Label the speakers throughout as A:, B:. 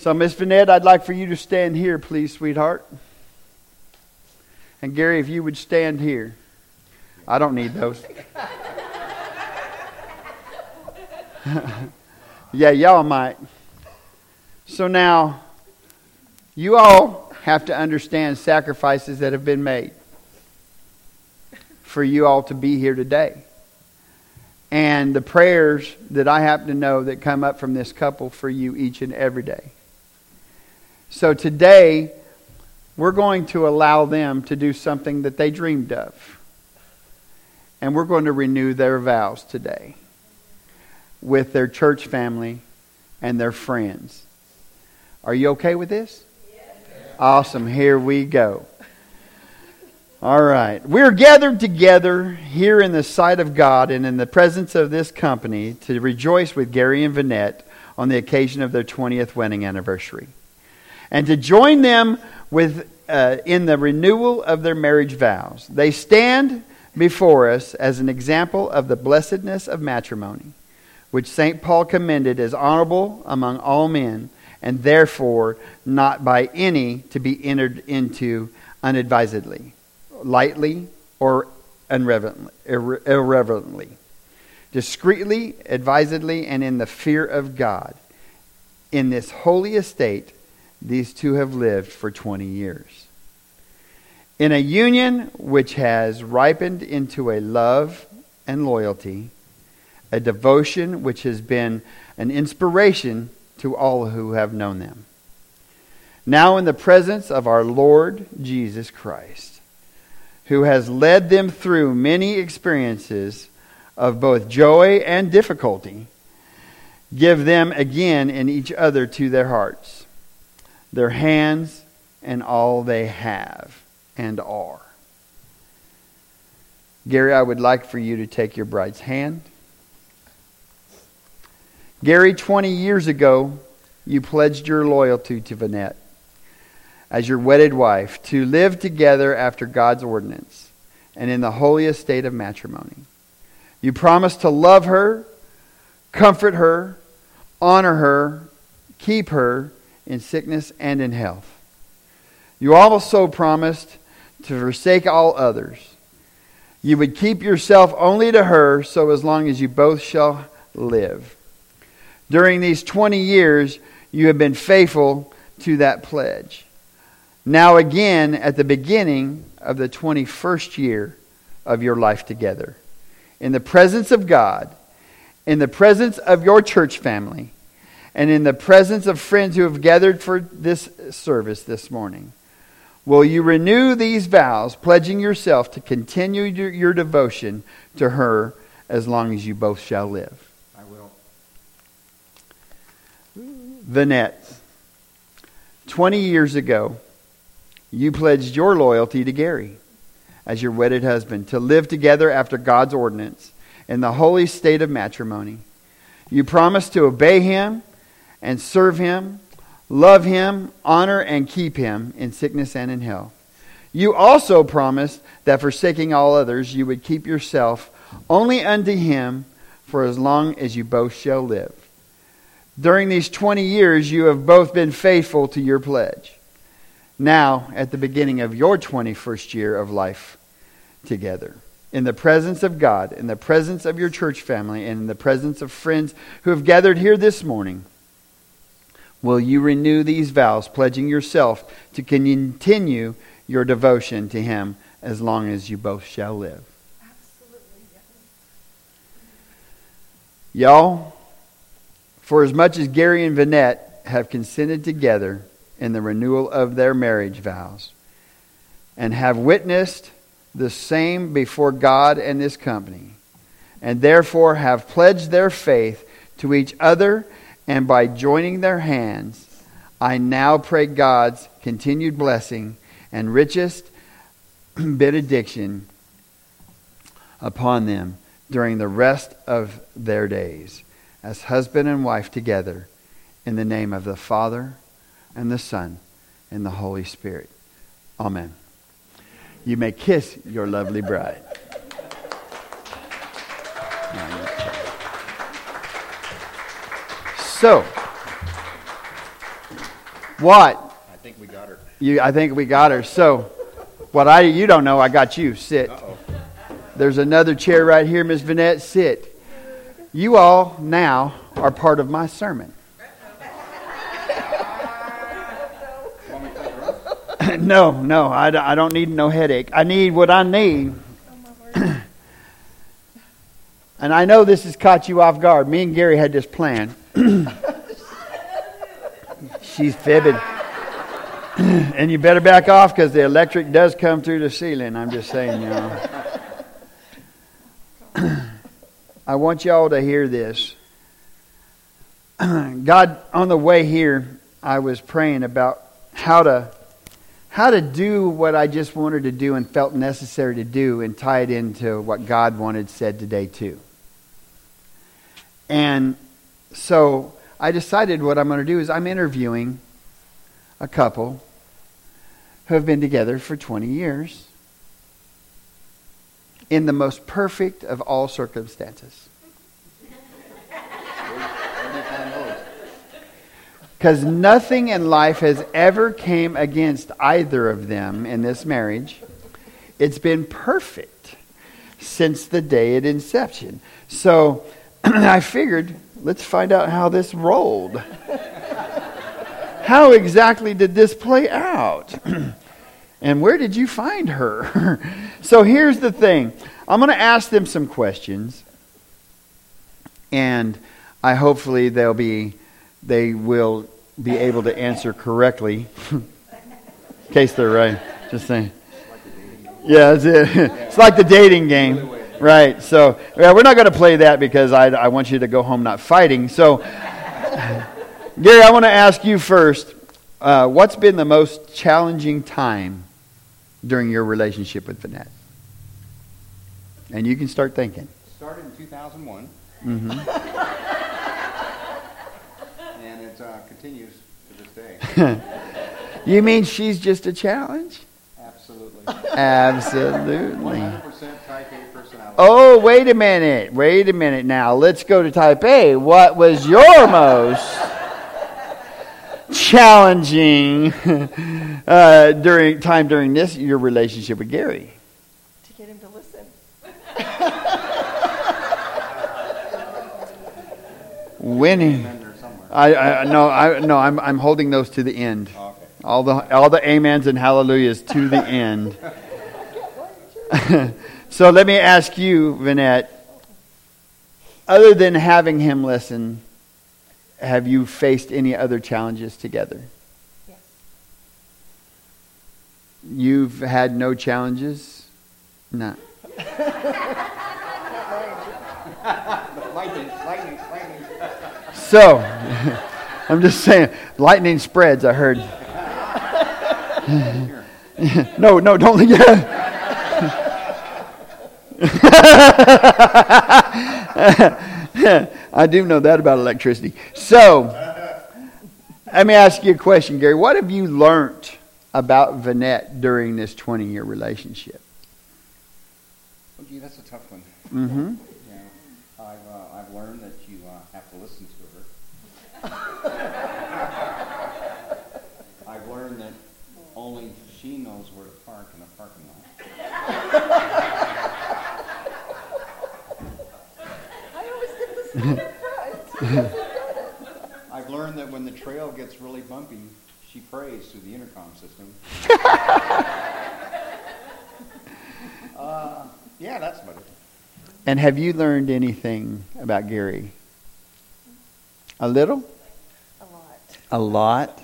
A: So, Miss Vanette, I'd like for you to stand here, please, sweetheart. And Gary, if you would stand here. I don't need those. yeah, y'all might. So now, you all have to understand sacrifices that have been made for you all to be here today. And the prayers that I happen to know that come up from this couple for you each and every day. So today, we're going to allow them to do something that they dreamed of. And we're going to renew their vows today with their church family and their friends. Are you okay with this? Yes. Awesome. Here we go. All right. We're gathered together here in the sight of God and in the presence of this company to rejoice with Gary and Vanette on the occasion of their 20th wedding anniversary. And to join them with, uh, in the renewal of their marriage vows. They stand before us as an example of the blessedness of matrimony, which St. Paul commended as honorable among all men, and therefore not by any to be entered into unadvisedly, lightly, or irreverently, discreetly, advisedly, and in the fear of God. In this holy estate, these two have lived for 20 years. In a union which has ripened into a love and loyalty, a devotion which has been an inspiration to all who have known them. Now, in the presence of our Lord Jesus Christ, who has led them through many experiences of both joy and difficulty, give them again and each other to their hearts their hands, and all they have and are. Gary, I would like for you to take your bride's hand. Gary, 20 years ago, you pledged your loyalty to Vanette as your wedded wife to live together after God's ordinance and in the holiest state of matrimony. You promised to love her, comfort her, honor her, keep her, in sickness and in health. You also promised to forsake all others. You would keep yourself only to her so as long as you both shall live. During these 20 years, you have been faithful to that pledge. Now, again, at the beginning of the 21st year of your life together, in the presence of God, in the presence of your church family, and in the presence of friends who have gathered for this service this morning, will you renew these vows, pledging yourself to continue your, your devotion to her as long as you both shall live?
B: I will.
A: Vanette, 20 years ago, you pledged your loyalty to Gary as your wedded husband to live together after God's ordinance in the holy state of matrimony. You promised to obey him and serve him, love him, honor and keep him in sickness and in health. You also promised that forsaking all others, you would keep yourself only unto him for as long as you both shall live. During these 20 years, you have both been faithful to your pledge. Now, at the beginning of your 21st year of life together, in the presence of God, in the presence of your church family, and in the presence of friends who have gathered here this morning, Will you renew these vows, pledging yourself to continue your devotion to Him as long as you both shall live? Absolutely. Y'all, for as much as Gary and Vanette have consented together in the renewal of their marriage vows and have witnessed the same before God and this company, and therefore have pledged their faith to each other and by joining their hands, I now pray God's continued blessing and richest benediction upon them during the rest of their days as husband and wife together in the name of the Father and the Son and the Holy Spirit. Amen. You may kiss your lovely bride. So, What?
B: I think we got her.
A: You, I think we got her. So, what I you don't know, I got you. Sit.
B: Uh-oh.
A: There's another chair right here, Miss Vanette. Sit. You all now are part of my sermon.
B: Want me to take her off?
A: no, no, I, I don't need no headache. I need what I need. and I know this has caught you off guard. Me and Gary had this plan. She's fibbing. and you better back off because the electric does come through the ceiling. I'm just saying, you know. I want y'all to hear this. God, on the way here, I was praying about how to how to do what I just wanted to do and felt necessary to do and tie it into what God wanted said today too. And so I decided what I'm going to do is I'm interviewing a couple who have been together for 20 years in the most perfect of all circumstances. Because nothing in life has ever came against either of them in this marriage. It's been perfect since the day at inception. So I figured, let's find out how this rolled. how exactly did this play out? and where did you find her? so here's the thing I'm going to ask them some questions, and I hopefully they'll be they will be able to answer correctly. In case they're right. Just saying. Yeah, that's it. It's like the dating game. Right. So, yeah, we're not going to play that because I, I want you to go home not fighting. So, Gary, I want to ask you first uh, what's been the most challenging time during your relationship with Vanette? And you can start thinking.
B: Started in 2001,
A: hmm
B: and it uh, continues to this day.
A: you mean she's just a challenge?
B: Absolutely.
A: Absolutely.
B: 100% type A personality.
A: Oh, wait a minute. Wait a minute now. Let's go to type A. What was your most challenging uh, during time during this your relationship with Gary?
C: to get him to listen.
A: Winning.
B: And there somewhere.
A: I, I no I no I'm I'm holding those to the end.
B: Okay.
A: All the all the amens and hallelujahs to the end. so let me ask you, Vanette. Other than having him listen, have you faced any other challenges together?
C: Yes.
A: You've had no challenges? No.
B: Lightning, lightning, lightning.
A: So, I'm just saying, lightning spreads, I heard. no, no, don't. Yeah. I do know that about electricity. So, let me ask you a question, Gary. What have you learned about Vanette during this 20 year relationship?
B: Oh, gee, that's a tough one.
A: Mm-hmm.
B: Yeah. I've, uh, I've learned that you uh, have to listen to her. I've learned that only she knows where to park in a parking lot.
C: I always get the seat up front.
B: I've learned that when the trail gets really bumpy, she prays through the intercom system. uh, yeah, that's about it.
A: And have you learned anything about Gary? A little?
C: A lot.
A: A lot?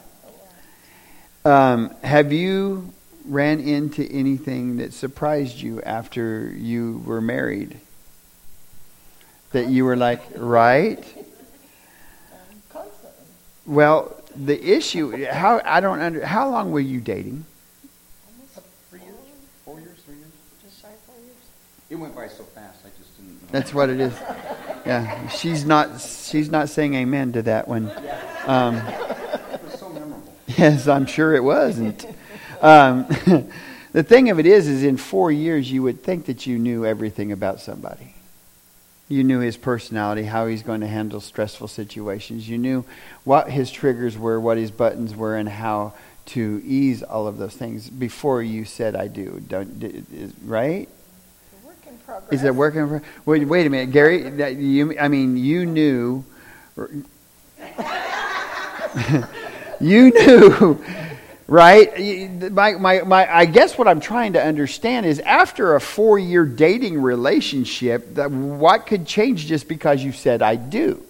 C: A lot.
A: Um, have you ran into anything that surprised you after you were married? That you were like, right?
C: Um, constantly.
A: Well, the issue, how I don't under, how long were you dating?
C: Almost
B: Three years? Four years? Three years?
C: Just shy four years.
B: It went by so fast, I just didn't know.
A: That's what it is. Yeah, she's not she's not saying amen to that one. Um,
B: It was so memorable.
A: Yes, I'm sure it wasn't. Um, the thing of it is, is in four years you would think that you knew everything about somebody. You knew his personality, how he's going to handle stressful situations. You knew what his triggers were, what his buttons were, and how to ease all of those things before you said "I do." Don't is, right? Is it working? For, wait, wait a minute, Gary. that You, I mean, you knew. you knew, right? My, my, my, I guess what I'm trying to understand is after a four year dating relationship, that what could change just because you said I do?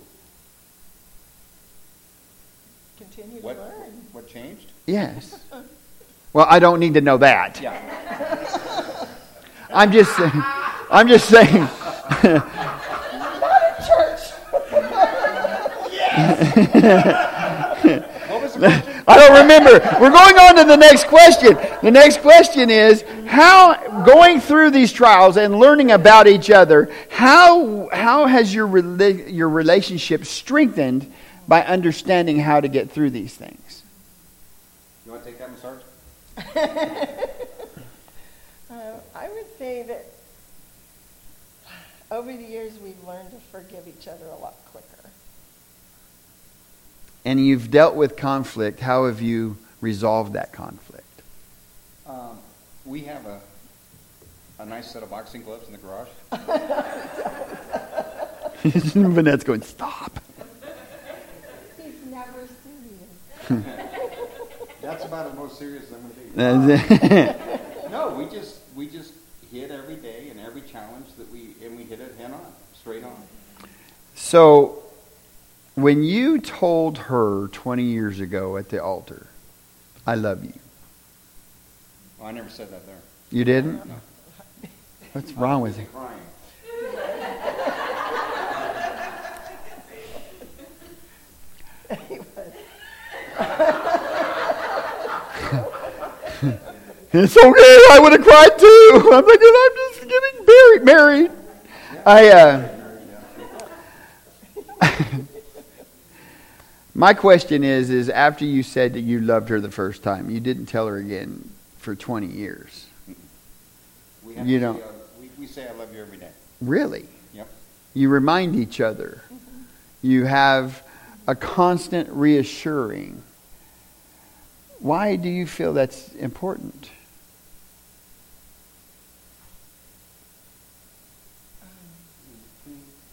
C: Continue to
B: What,
C: learn.
B: what changed?
A: Yes. Well, I don't need to know that.
B: Yeah.
A: I'm just saying. I'm just saying.
C: Not in church.
B: What was the question?
A: I don't remember. We're going on to the next question. The next question is how going through these trials and learning about each other, how how has your rela- your relationship strengthened by understanding how to get through these things?
B: You want to take that one, Sarge?
C: Uh, I would say that over the years we've learned to forgive each other a lot quicker.
A: And you've dealt with conflict. How have you resolved that conflict?
B: Um, we have a, a nice set of boxing gloves in the garage.
A: Vanette's going, stop.
C: He's never serious.
B: That's about the most serious I'm going to be. No, we just we just hit every day and every challenge that we and we hit it head on, straight on.
A: So, when you told her 20 years ago at the altar, I love you,
B: Well, I never said that there.
A: you didn't?
B: No.
A: What's wrong with you?
B: crying.
A: It's okay, I would have cried too. I'm like, I'm just getting married. married. I, uh, my question is, is after you said that you loved her the first time, you didn't tell her again for 20 years.
B: We have
A: You
B: Say, uh, we, we say I love you every day.
A: Really?
B: Yep.
A: You remind each other. You have a constant reassuring. Why do you feel that's important?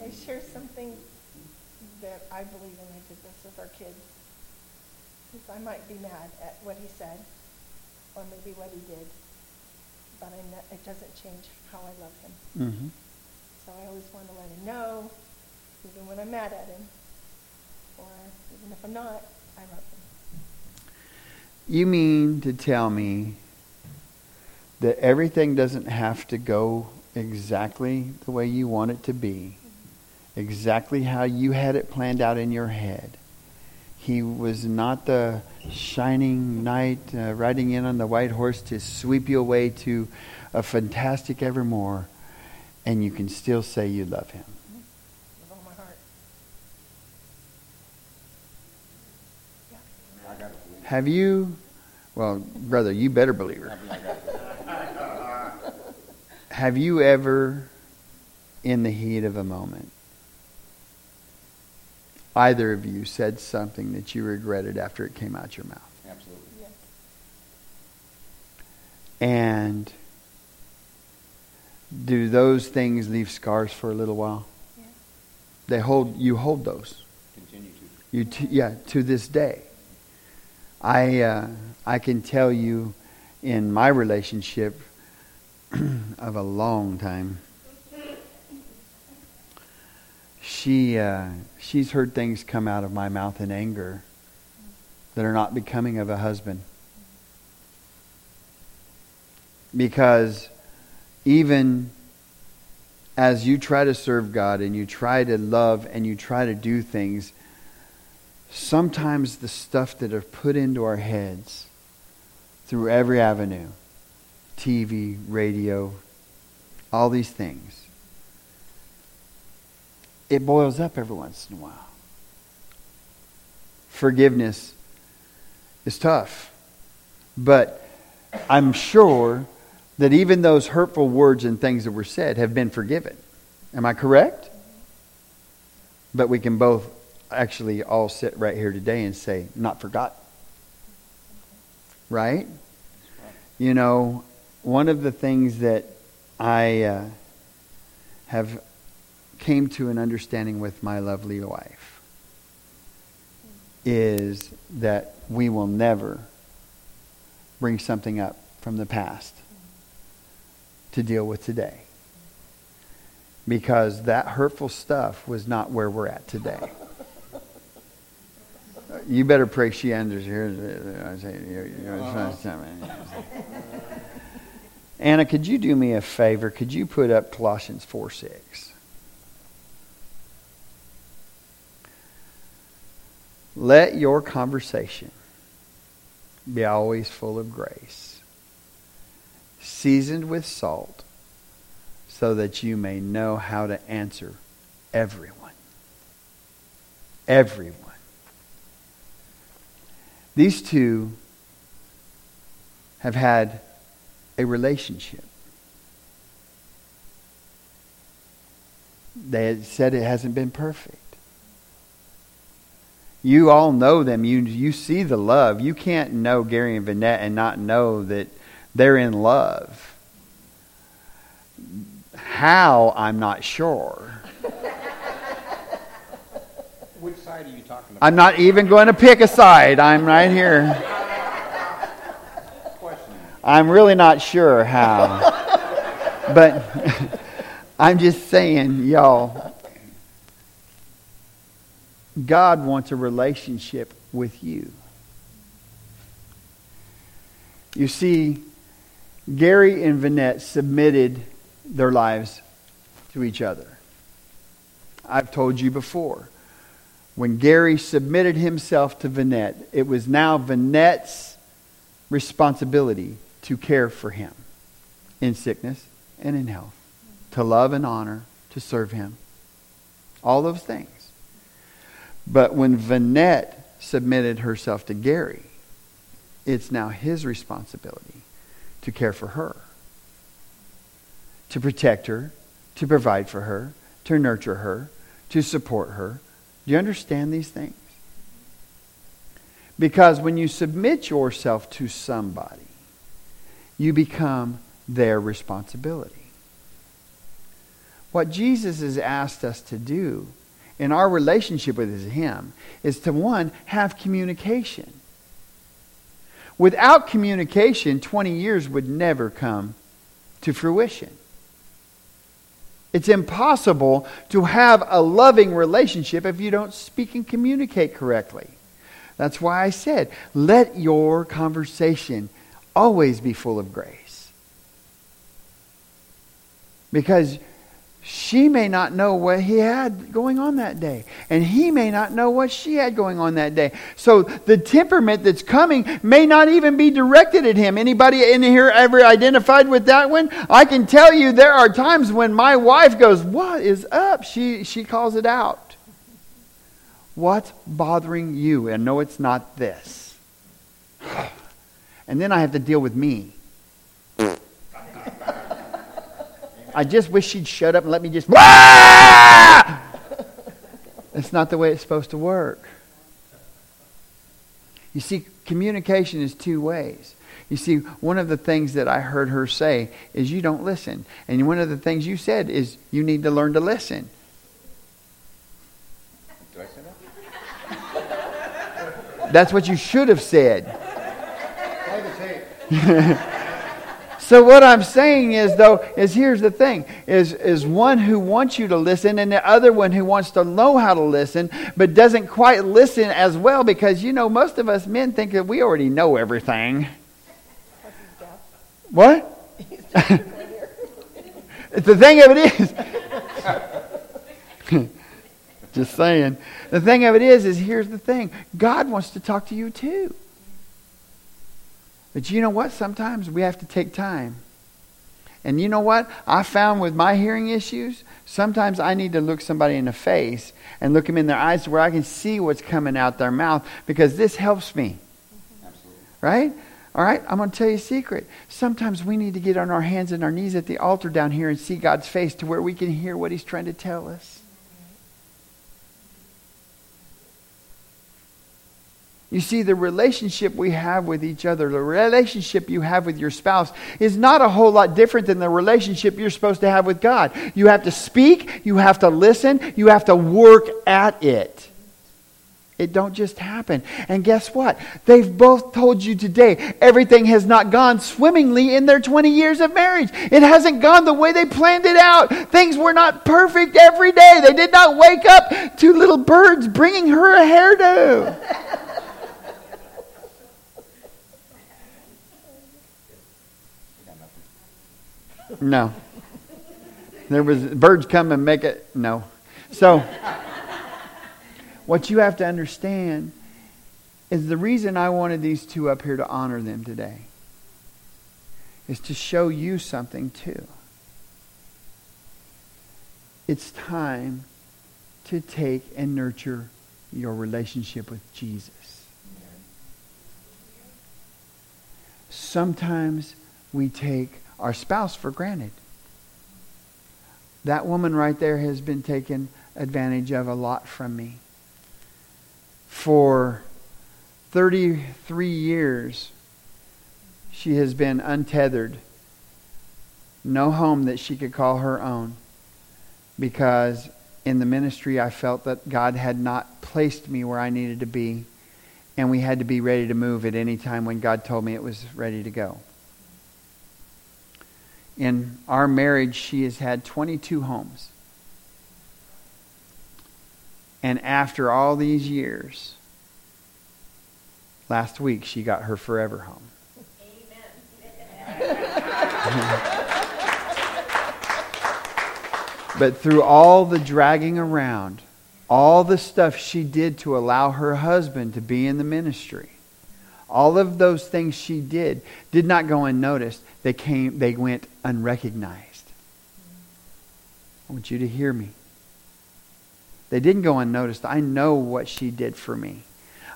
C: I share something that I believe in. I did this with our kids. Because I might be mad at what he said, or maybe what he did, but ne- it doesn't change how I love him.
A: Mm-hmm.
C: So I always want to let him know, even when I'm mad at him, or even if I'm not, I love him.
A: You mean to tell me that everything doesn't have to go exactly the way you want it to be, exactly how you had it planned out in your head? He was not the shining knight uh, riding in on the white horse to sweep you away to a fantastic evermore, and you can still say you love him. Have you, well, brother, you better believe her. Have you ever, in the heat of a moment, either of you said something that you regretted after it came out your mouth?
B: Absolutely.
C: Yes.
A: And do those things leave scars for a little while?
C: Yes.
A: They hold you hold those.
B: Continue to.
A: You t- yeah, to this day. I uh, I can tell you in my relationship of a long time. She uh, she's heard things come out of my mouth in anger that are not becoming of a husband. Because even as you try to serve God and you try to love and you try to do things, sometimes the stuff that are put into our heads through every avenue TV, radio, all these things it boils up every once in a while. Forgiveness is tough, but I'm sure that even those hurtful words and things that were said have been forgiven. Am I correct? But we can both actually all sit right here today and say, not forgotten. Right? You know, one of the things that I uh, have came to an understanding with my lovely wife is that we will never bring something up from the past to deal with today. Because that hurtful stuff was not where we're at today. You better pray she understands. Anna, could you do me a favor? Could you put up Colossians 4 6? Let your conversation be always full of grace, seasoned with salt, so that you may know how to answer everyone. Everyone. These two have had a relationship. They said it hasn't been perfect. You all know them. You, you see the love. You can't know Gary and Vanette and not know that they're in love. How, I'm not sure.
B: Which side are you talking about?
A: I'm not even going to pick a side. I'm right here.
B: Question.
A: I'm really not sure how. but I'm just saying, y'all, God wants a relationship with you. You see, Gary and Vanette submitted their lives to each other. I've told you before. When Gary submitted himself to Vanette, it was now Vanette's responsibility to care for him in sickness and in health, to love and honor, to serve him. All those things. But when Vanette submitted herself to Gary, it's now his responsibility to care for her, to protect her, to provide for her, to nurture her, to support her. Do you understand these things? Because when you submit yourself to somebody, you become their responsibility. What Jesus has asked us to do in our relationship with Him is to, one, have communication. Without communication, 20 years would never come to fruition. It's impossible to have a loving relationship if you don't speak and communicate correctly. That's why I said, let your conversation always be full of grace. Because she may not know what he had going on that day. And he may not know what she had going on that day. So the temperament that's coming may not even be directed at him. Anybody in here ever identified with that one? I can tell you there are times when my wife goes, What is up? She, she calls it out. What's bothering you? And no, it's not this. And then I have to deal with me. I just wish she'd shut up and let me just. That's not the way it's supposed to work. You see, communication is two ways. You see, one of the things that I heard her say is you don't listen. And one of the things you said is you need to learn to listen.
B: Do I say that?
A: That's what you should have said. So what I'm saying is though is here's the thing is is one who wants you to listen and the other one who wants to know how to listen but doesn't quite listen as well because you know most of us men think that we already know everything. What? the thing of it is just saying. The thing of it is is here's the thing. God wants to talk to you too. But you know what? Sometimes we have to take time. And you know what? I found with my hearing issues, sometimes I need to look somebody in the face and look them in their eyes where I can see what's coming out their mouth because this helps me.
B: Absolutely.
A: Right? All right? I'm going to tell you a secret. Sometimes we need to get on our hands and our knees at the altar down here and see God's face to where we can hear what He's trying to tell us. You see, the relationship we have with each other, the relationship you have with your spouse, is not a whole lot different than the relationship you're supposed to have with God. You have to speak, you have to listen, you have to work at it. It don't just happen. And guess what? They've both told you today everything has not gone swimmingly in their 20 years of marriage. It hasn't gone the way they planned it out. Things were not perfect every day. They did not wake up to little birds bringing her a hairdo. No. There was birds come and make it no. So what you have to understand is the reason I wanted these two up here to honor them today is to show you something too. It's time to take and nurture your relationship with Jesus. Sometimes we take our spouse for granted. That woman right there has been taken advantage of a lot from me for 33 years, she has been untethered. No home that she could call her own because in the ministry I felt that God had not placed me where I needed to be, and we had to be ready to move at any time when God told me it was ready to go. In our marriage, she has had 22 homes. And after all these years, last week she got her forever home. but through all the dragging around, all the stuff she did to allow her husband to be in the ministry, all of those things she did did not go unnoticed. They came they went unrecognized. I want you to hear me. They didn't go unnoticed. I know what she did for me.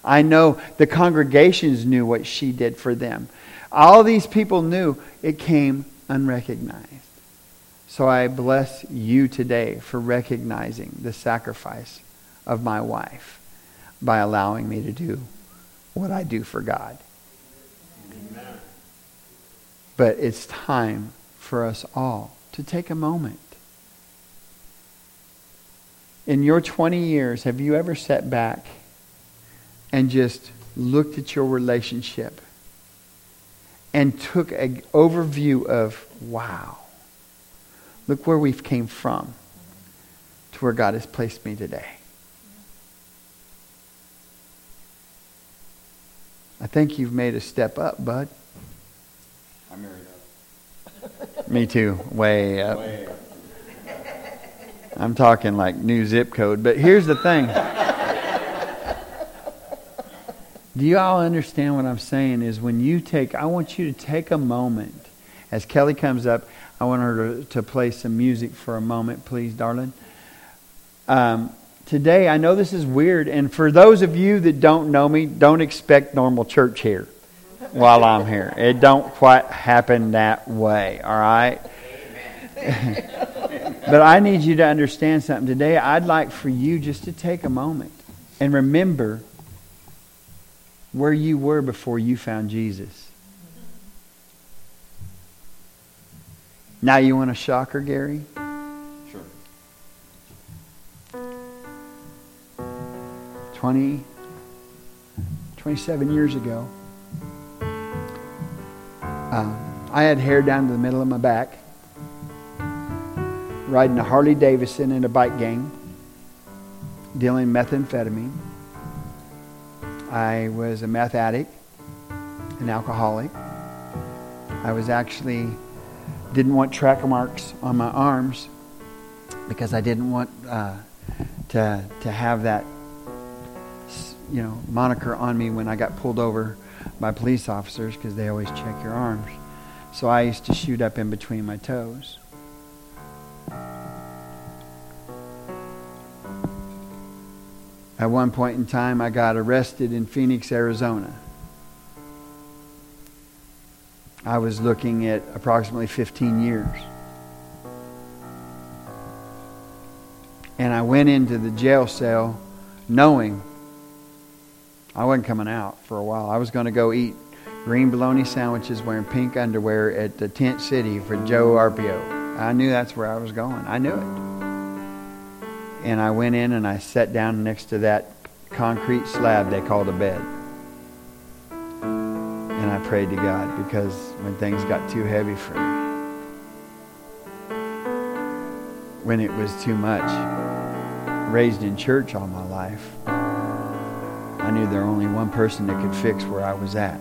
A: I know the congregations knew what she did for them. All these people knew it came unrecognized. So I bless you today for recognizing the sacrifice of my wife by allowing me to do what I do for God. But it's time for us all to take a moment in your 20 years, have you ever sat back and just looked at your relationship and took an overview of, wow, look where we've came from to where God has placed me today? I think you've made a step up, bud.
B: I'm married up.
A: Me too. Way up.
B: Way up.
A: I'm talking like new zip code. But here's the thing. Do you all understand what I'm saying? Is when you take, I want you to take a moment. As Kelly comes up, I want her to, to play some music for a moment, please, darling. Um, today, I know this is weird, and for those of you that don't know me, don't expect normal church here while I'm here. It don't quite happen that way, all right? But I need you to understand something. Today, I'd like for you just to take a moment and remember where you were before you found Jesus. Now, you want a shocker, Gary? 20, 27 years ago, uh, I had hair down to the middle of my back riding a Harley Davidson in a bike gang, dealing methamphetamine. I was a meth addict, an alcoholic. I was actually didn't want track marks on my arms because I didn't want uh, to to have that you know moniker on me when I got pulled over by police officers because they always check your arms. So I used to shoot up in between my toes. At one point in time, I got arrested in Phoenix, Arizona. I was looking at approximately 15 years. And I went into the jail cell knowing I wasn't coming out for a while. I was going to go eat green bologna sandwiches wearing pink underwear at the Tent City for Joe Arpaio. I knew that's where I was going. I knew it. And I went in and I sat down next to that concrete slab they called a bed. And I prayed to God because when things got too heavy for me, when it was too much, raised in church all my life, knew there was only one person that could fix where I was at.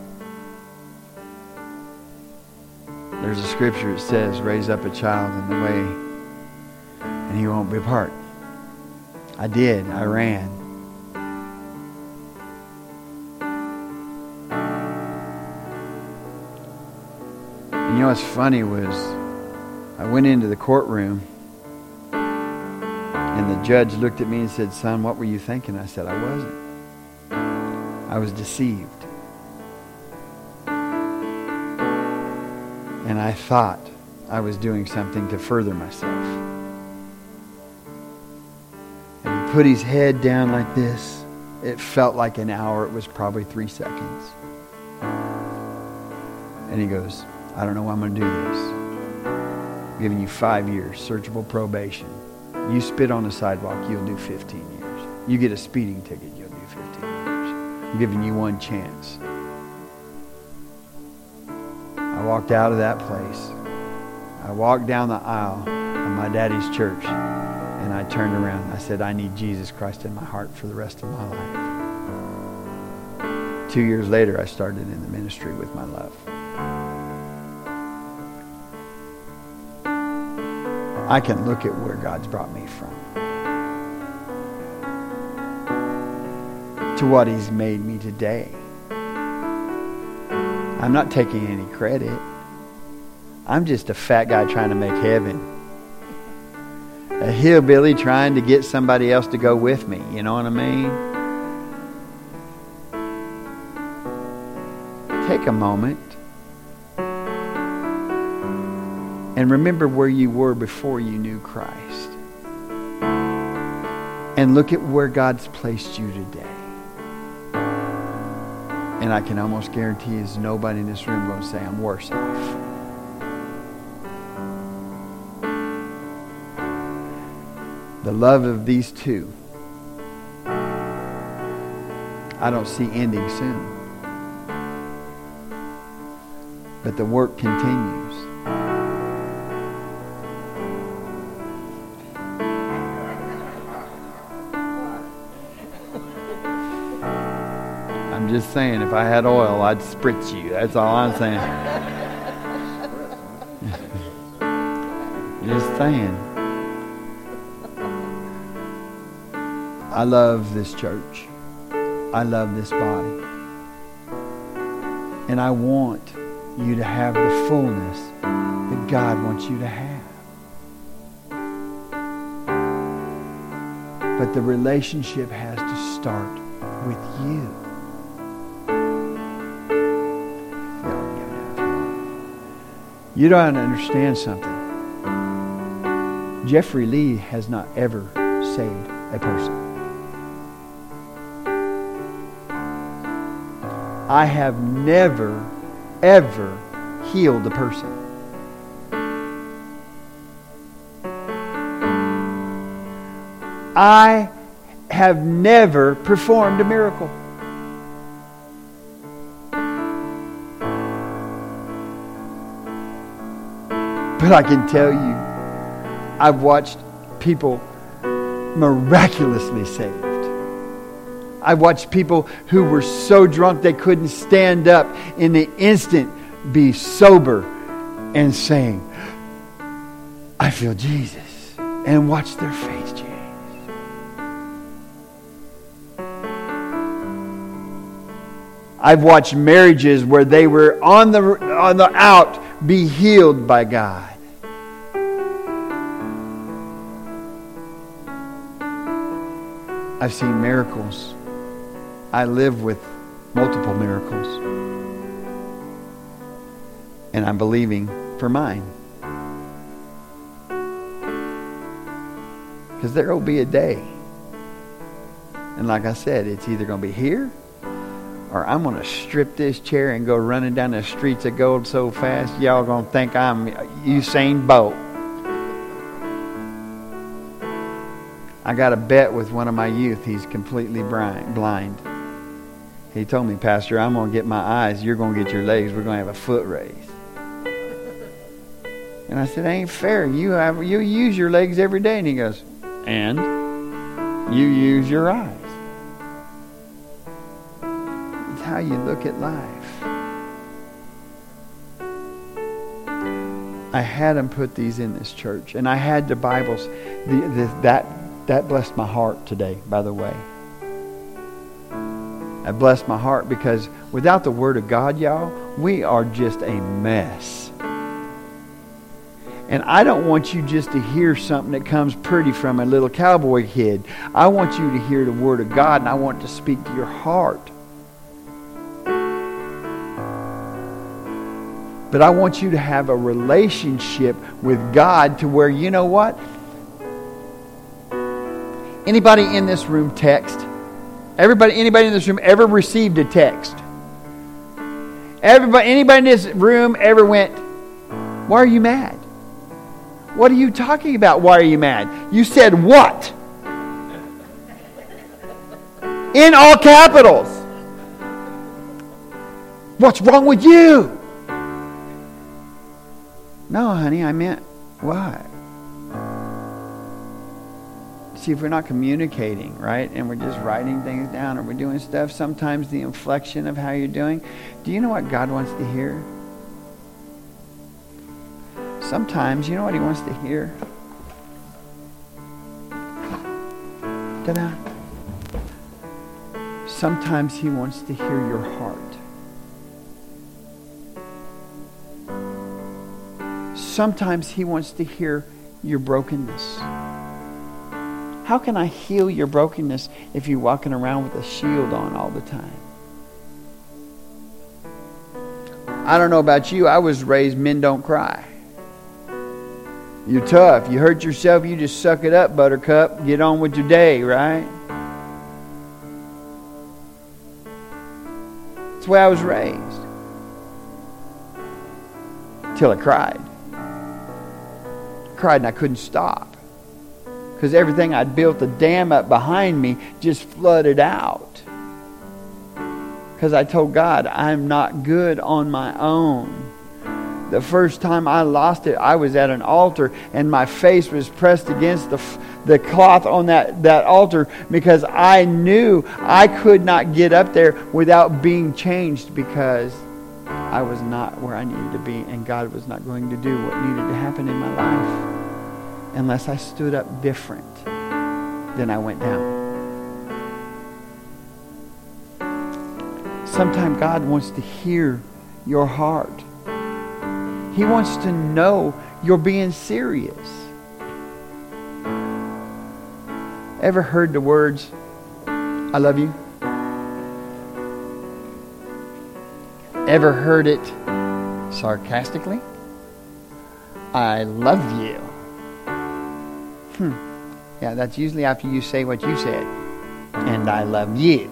A: There's a scripture that says, raise up a child in the way and he won't depart. I did. I ran. And you know what's funny was I went into the courtroom and the judge looked at me and said, Son, what were you thinking? I said, I wasn't. I was deceived. And I thought I was doing something to further myself. And he put his head down like this. It felt like an hour. It was probably three seconds. And he goes, I don't know why I'm going to do this. I'm giving you five years, searchable probation. You spit on the sidewalk, you'll do 15 years. You get a speeding ticket, I'm giving you one chance. I walked out of that place. I walked down the aisle of my daddy's church and I turned around. I said, I need Jesus Christ in my heart for the rest of my life. Two years later, I started in the ministry with my love. I can look at where God's brought me from to what He's made me today. I'm not taking any credit. I'm just a fat guy trying to make heaven. A hillbilly trying to get somebody else to go with me. You know what I mean? Take a moment and remember where you were before you knew Christ. And look at where God's placed you today. And I can almost guarantee there's nobody in this room going to say I'm worse off. The love of these two, I don't see ending soon. But the work continues. I'm just saying, if I had oil, I'd spritz you. That's all I'm saying. just saying. I love this church. I love this body. And I want you to have the fullness that God wants you to have. But the relationship has to start with you. You don't understand something. Jeffrey Lee has not ever saved a person. I have never, ever healed a person. I have never performed a miracle. But I can tell you, I've watched people miraculously saved. I've watched people who were so drunk they couldn't stand up in the instant be sober and saying, I feel Jesus, and watch their face change. I've watched marriages where they were on the, on the out be healed by God. I've seen miracles. I live with multiple miracles. And I'm believing for mine. Because there will be a day. And like I said, it's either going to be here or I'm going to strip this chair and go running down the streets of gold so fast, y'all going to think I'm Usain Bolt. I got a bet with one of my youth. He's completely blind. He told me, Pastor, I'm going to get my eyes. You're going to get your legs. We're going to have a foot race. And I said, ain't fair. You have you use your legs every day. And he goes, and you use your eyes. It's how you look at life. I had him put these in this church, and I had the Bibles. The, the, that that blessed my heart today. By the way, I blessed my heart because without the Word of God, y'all, we are just a mess. And I don't want you just to hear something that comes pretty from a little cowboy kid. I want you to hear the Word of God, and I want to speak to your heart. But I want you to have a relationship with God to where, you know what? Anybody in this room text? Everybody, anybody in this room ever received a text? Everybody, anybody in this room ever went, why are you mad? What are you talking about? Why are you mad? You said what? In all capitals. What's wrong with you? No, honey, I meant what? See, if we're not communicating, right, and we're just writing things down or we're doing stuff, sometimes the inflection of how you're doing, do you know what God wants to hear? Sometimes, you know what he wants to hear? Ta-da. Sometimes he wants to hear your heart. Sometimes he wants to hear your brokenness. How can I heal your brokenness if you're walking around with a shield on all the time? I don't know about you. I was raised men don't cry. You're tough. You hurt yourself, you just suck it up, buttercup. Get on with your day, right? That's the way I was raised. Till I cried. I cried and I couldn't stop. Because everything I'd built the dam up behind me just flooded out. Because I told God, I'm not good on my own. The first time I lost it, I was at an altar and my face was pressed against the, the cloth on that, that altar because I knew I could not get up there without being changed because I was not where I needed to be and God was not going to do what needed to happen in my life unless I stood up different than I went down. Sometimes God wants to hear your heart. He wants to know you're being serious. Ever heard the words, I love you? Ever heard it sarcastically? I love you. Hmm. Yeah, that's usually after you say what you said. And I love you.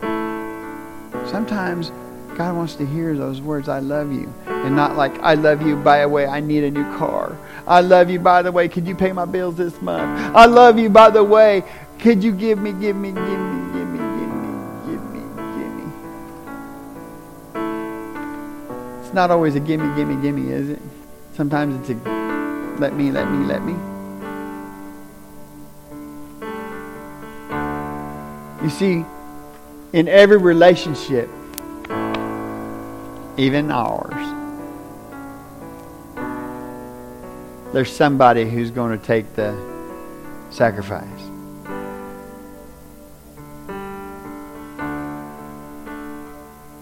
A: Sometimes God wants to hear those words, I love you. And not like, I love you, by the way, I need a new car. I love you, by the way, could you pay my bills this month? I love you, by the way, could you give me, give me, give me, give me, give me, give me, give me. It's not always a gimme, gimme, gimme, is it? Sometimes it's a let me, let me, let me. You see, in every relationship, even ours. There's somebody who's going to take the sacrifice.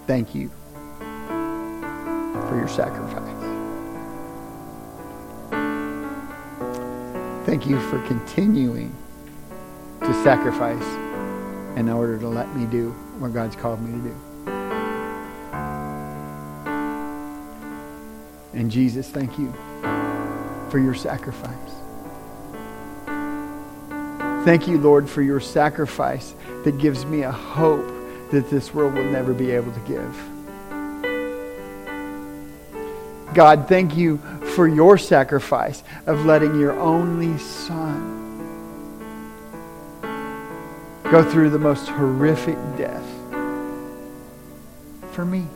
A: Thank you for your sacrifice. Thank you for continuing to sacrifice in order to let me do what God's called me to do. And Jesus, thank you for your sacrifice. Thank you, Lord, for your sacrifice that gives me a hope that this world will never be able to give. God, thank you for your sacrifice of letting your only son go through the most horrific death for me.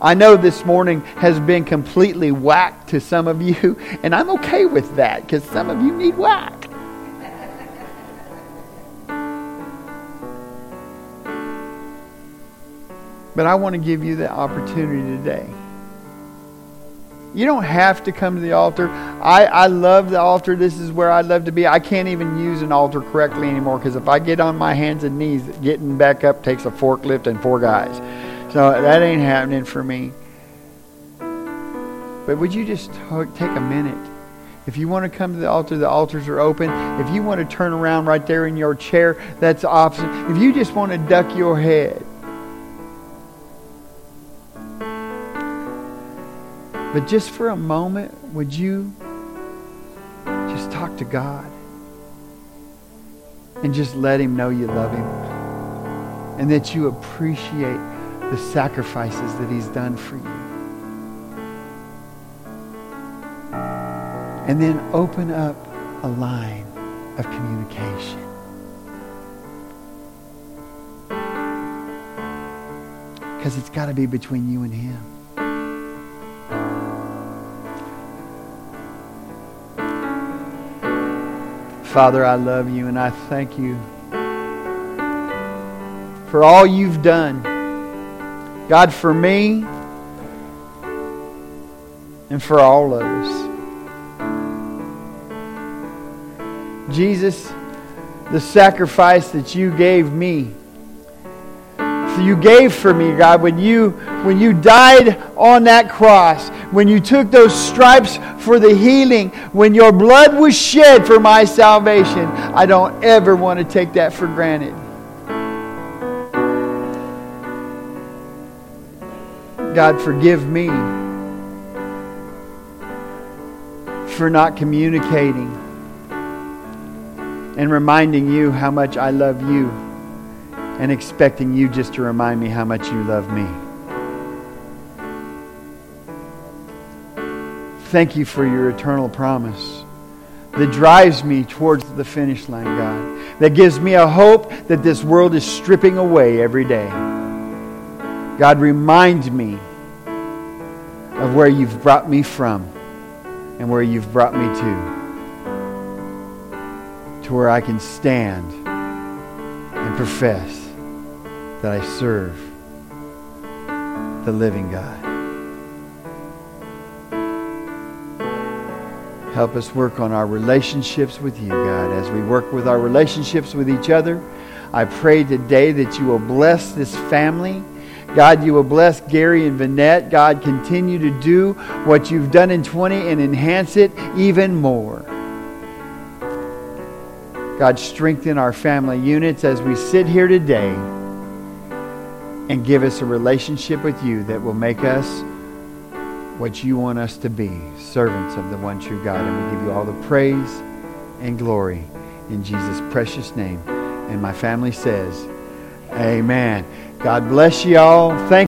A: I know this morning has been completely whacked to some of you, and I'm okay with that because some of you need whack. But I want to give you the opportunity today. You don't have to come to the altar. I, I love the altar. This is where I love to be. I can't even use an altar correctly anymore because if I get on my hands and knees, getting back up takes a forklift and four guys. So that ain't happening for me. But would you just take a minute? If you want to come to the altar, the altars are open. If you want to turn around right there in your chair, that's option. If you just want to duck your head, But just for a moment, would you just talk to God and just let Him know you love Him and that you appreciate the sacrifices that He's done for you? And then open up a line of communication. Because it's got to be between you and Him. Father, I love you and I thank you for all you've done. God, for me and for all of us. Jesus, the sacrifice that you gave me you gave for me, God, when you when you died on that cross, when you took those stripes for the healing, when your blood was shed for my salvation, I don't ever want to take that for granted. God, forgive me for not communicating and reminding you how much I love you and expecting you just to remind me how much you love me. Thank you for your eternal promise that drives me towards the finish line, God. That gives me a hope that this world is stripping away every day. God, remind me of where you've brought me from and where you've brought me to. To where I can stand and profess that I serve the living God. Help us work on our relationships with you, God. As we work with our relationships with each other, I pray today that you will bless this family. God, you will bless Gary and Vanette. God, continue to do what you've done in 20 and enhance it even more. God, strengthen our family units as we sit here today and give us a relationship with you that will make us what you want us to be servants of the one true God. And we give you all the praise and glory in Jesus' precious name. And my family says, Amen. God bless you all. Thank